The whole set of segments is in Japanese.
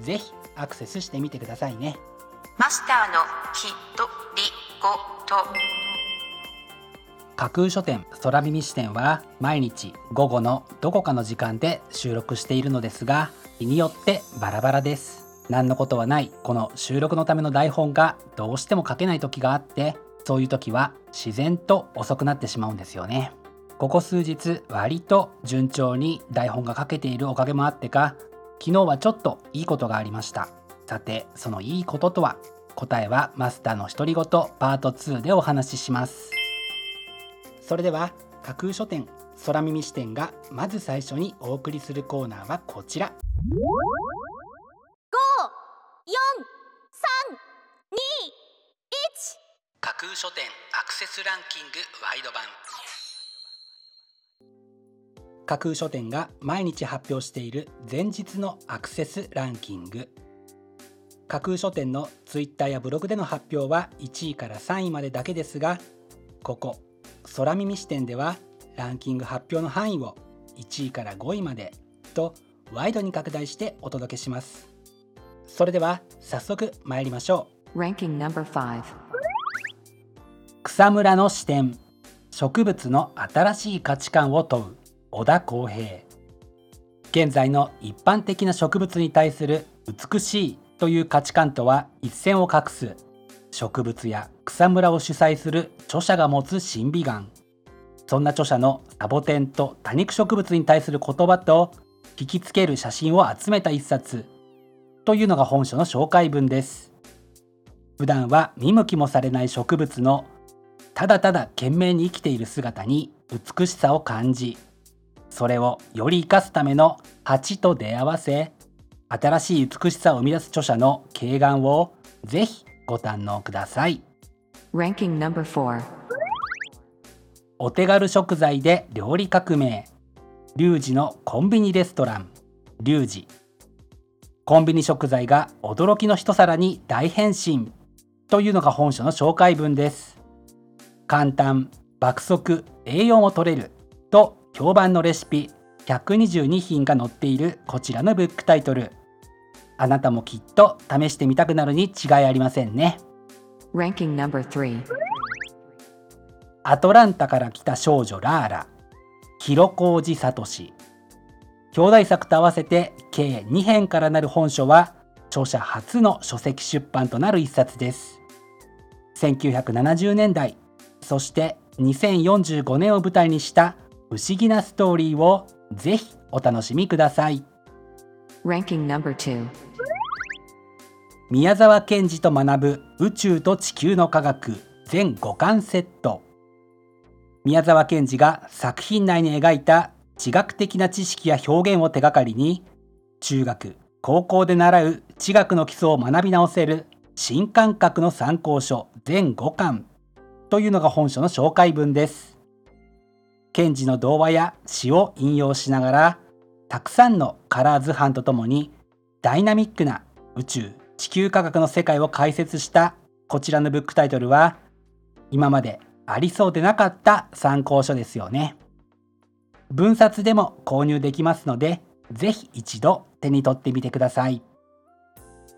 ぜひアクセスしてみてくださいね。マスターのひとりごと。架空書店空耳視点は毎日午後のどこかの時間で収録しているのですが日によってバラバラです。何のことはないこの収録のための台本がどうしても書けない時があってそういう時は自然と遅くなってしまうんですよね。ここ数日割と順調に台本が書けているおかげもあってか昨日はちょっといいことがありました。さてそのいいこととは答えはマスターの独り言パート2でお話しします。それでは架空書店空耳視点がまず最初にお送りするコーナーはこちら。架空書店アクセスランキングワイド版架空書店が毎日発表している前日のアクセスランキング。架空書店のツイッターやブログでの発表は1位から3位までだけですがここ空耳視点ではランキング発表の範囲を1位から5位までとワイドに拡大してお届けします。それでは早速参りましょう。Ranking number 5草むらの視点。植物の新しい価値観を問う小田康平。現在の一般的な植物に対する美しいという価値観とは一線を画す植物や草むらを主催する著者が持つ審美眼。そんな著者のサボテンと多肉植物に対する言葉と引きつける写真を集めた一冊というのが本書の紹介文です。普段は見向きもされない植物のただただ懸命に生きている姿に美しさを感じそれをより生かすための鉢と出会わせ新しい美しさを生み出す著者の敬願をぜひご堪能ください。Ranking number 4お手軽食材で料理革命。リュウジのコンビニレストラン。リュウジ。コンビニ食材が驚きの一皿に大変身。というのが本書の紹介文です。簡単爆速栄養も取れる。と評判のレシピ122品が載っているこちらのブックタイトル。あなたもきっと試してみたくなるに違いありませんね。Ranking number 3アトランタから来た少女ラーラ。広小路聡兄弟作と合わせて計2編からなる本書は著者初の書籍出版となる一冊です。1970年代そして2045年を舞台にした不思議なストーリーをぜひお楽しみください。Ranking number 2宮沢賢治と学ぶ宇宙と地球の科学全5巻セット。宮沢賢治が作品内に描いた地学的な知識や表現を手がかりに中学高校で習う地学の基礎を学び直せる新感覚の参考書全5巻というのが本書の紹介文です賢治の童話や詩を引用しながらたくさんのカラー図版とともにダイナミックな宇宙地球科学の世界を解説したこちらのブックタイトルは今までありそうでなかった参考書ですよね。分冊でも購入できますのでぜひ一度手に取ってみてください。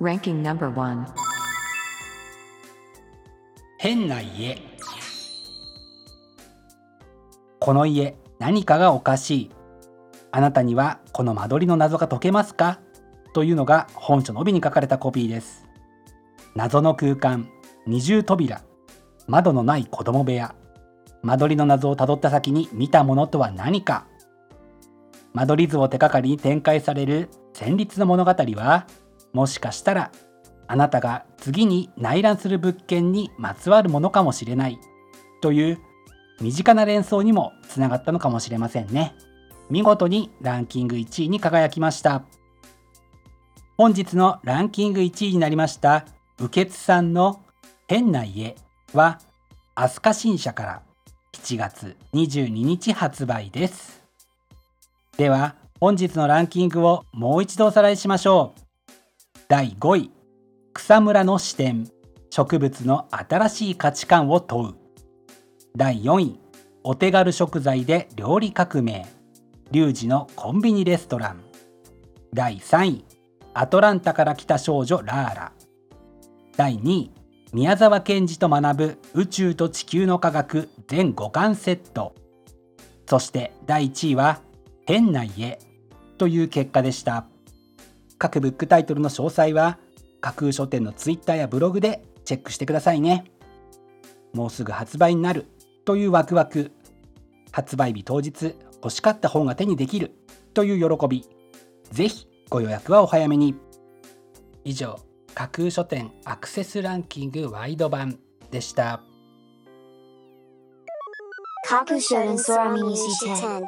Ranking number 1変な家この家何かがおかしい。あなたにはこの間取りの謎が解けますか？というのが本書の帯に書かれたコピーです。謎の空間二重扉窓のない子供部屋。間取りの謎をたどった先に見たものとは何か。間取り図を手がかりに展開される戦慄の物語はもしかしたらあなたが次に内覧する物件にまつわるものかもしれない。という身近な連想にもつながったのかもしれませんね。見事にランキング1位に輝きました。本日のランキング1位になりました右傑さんの変な家は飛鳥新社から7月22日発売です。では本日のランキングをもう一度おさらいしましょう。第5位草むらの視点。植物の新しい価値観を問う。第4位お手軽食材で料理革命。リュウジのコンビニレストラン。第3位アトランタから来た少女ラーラ。第2位宮沢賢治と学ぶ宇宙と地球の科学全5巻セット。そして第1位は変な家という結果でした。各ブックタイトルの詳細は架空書店のツイッターやブログでチェックしてくださいね。もうすぐ発売になる。というワクワク。発売日当日欲しかった本が手にできる。という喜び。ぜひご予約はお早めに。以上架空書店アクセスランキングワイド版でした。架空書店空耳視点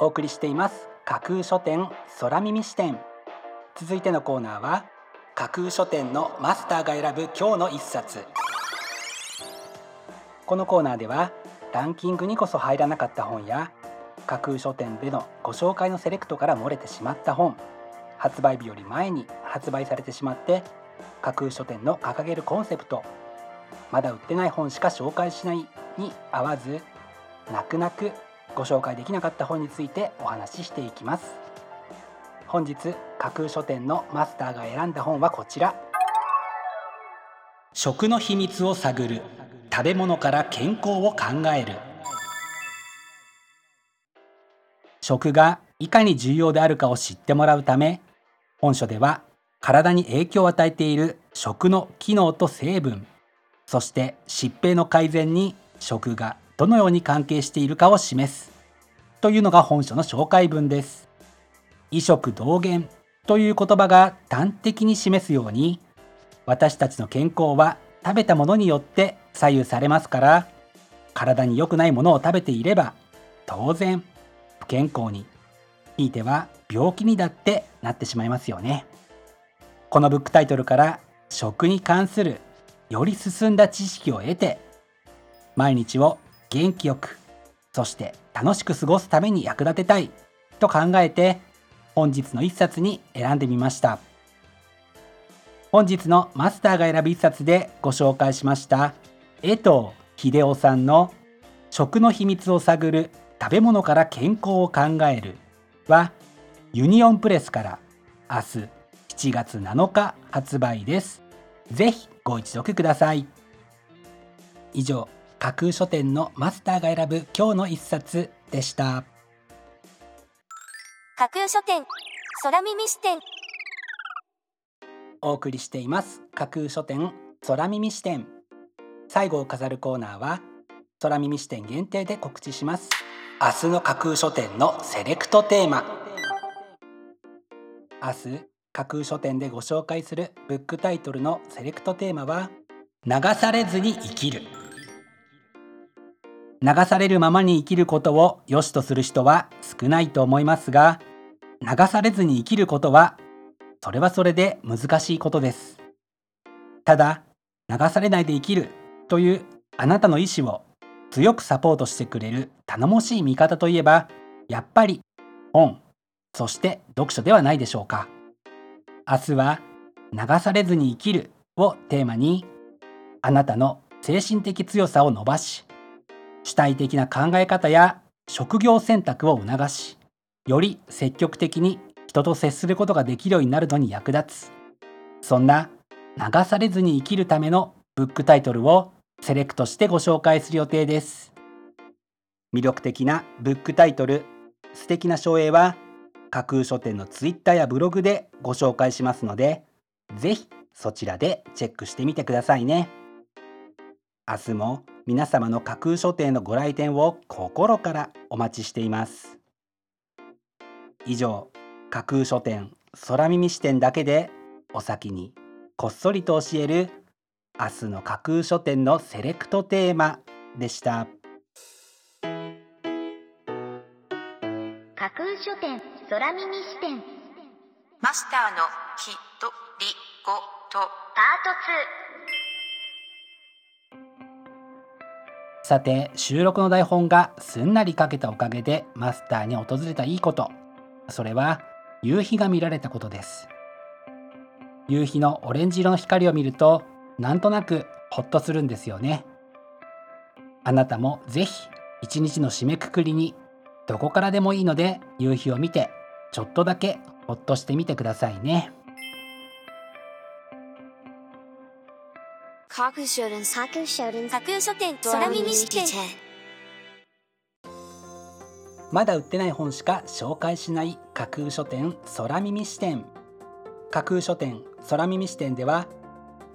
お送りしています。架空書店空耳視点続いてのコーナーは架空書店のマスターが選ぶ今日の一冊。このコーナーではランキングにこそ入らなかった本や架空書店でのご紹介のセレクトから漏れてしまった本発売日より前に発売されてしまって架空書店の掲げるコンセプトまだ売ってない本しか紹介しないに合わず泣く泣くご紹介できなかった本についてお話ししていきます。本日架空書店のマスターが選んだ本はこちら食の秘密を探る食べ物から健康を考える食がいかに重要であるかを知ってもらうため本書では体に影響を与えている食の機能と成分そして疾病の改善に食がどのように関係しているかを示すというのが本書の紹介文です。異食同源という言葉が端的に示すように私たちの健康は食べたものによって左右されますから体に良くないものを食べていれば当然不健康にひいては病気にだってなってしまいますよね。このブックタイトルから食に関するより進んだ知識を得て毎日を元気よくそして楽しく過ごすために役立てたいと考えて本日の一冊に選んでみました。本日のマスターが選ぶ一冊でご紹介しました江藤秀夫さんの食の秘密を探る食べ物から健康を考えるはユニオンプレスから明日7月7日発売です。ぜひご一読ください。以上架空書店のマスターが選ぶ今日の一冊でした。架空書店。空耳視点。お送りしています。架空書店空耳視点。最後を飾るコーナーは空耳視点限定で告知します。明日の架空書店のセレクトテーマ。明日架空書店でご紹介するブックタイトルのセレクトテーマは流されずに生きる。流されるままに生きることを良しとする人は少ないと思いますが流されずに生きることはそれはそれで難しいことです。ただ流されないで生きるというあなたの意志を強くサポートしてくれる頼もしい味方といえばやっぱり本そして読書ではないでしょうか。明日は流されずに生きるをテーマにあなたの精神的強さを伸ばし主体的な考え方や職業選択を促しより積極的に人と接することができるようになるのに役立つ。そんな流されずに生きるためのブックタイトルをセレクトしてご紹介する予定です。魅力的なブックタイトル素敵な照英は架空書店のツイッターやブログでご紹介しますのでぜひそちらでチェックしてみてくださいね。明日も皆様の架空書店のご来店を心からお待ちしています。以上架空書店空耳視点だけでお先にこっそりと教える明日の架空書店のセレクトテーマでした。架空書店空耳視点。マスターのきとりごと。パさて収録の台本がすんなり書けたおかげでマスターに訪れたいいことそれは夕日が見られたことです。夕日のオレンジ色の光を見るとなんとなくホッとするんですよね。あなたもぜひ一日の締めくくりにどこからでもいいので夕日を見てちょっとだけホッとしてみてくださいね。架空書店架空書店架空書店空耳視点まだ売ってない本しか紹介しない架空書店空耳視点。架空書店空耳視点では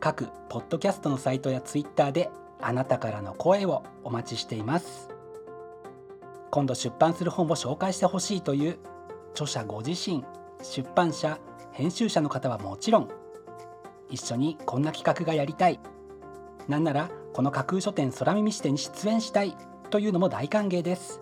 各ポッドキャストのサイトやツイッターであなたからの声をお待ちしています。今度出版する本を紹介してほしいという著者ご自身出版社編集者の方はもちろん一緒にこんな企画がやりたい。なんならこの架空書店空耳視点に出演したいというのも大歓迎です。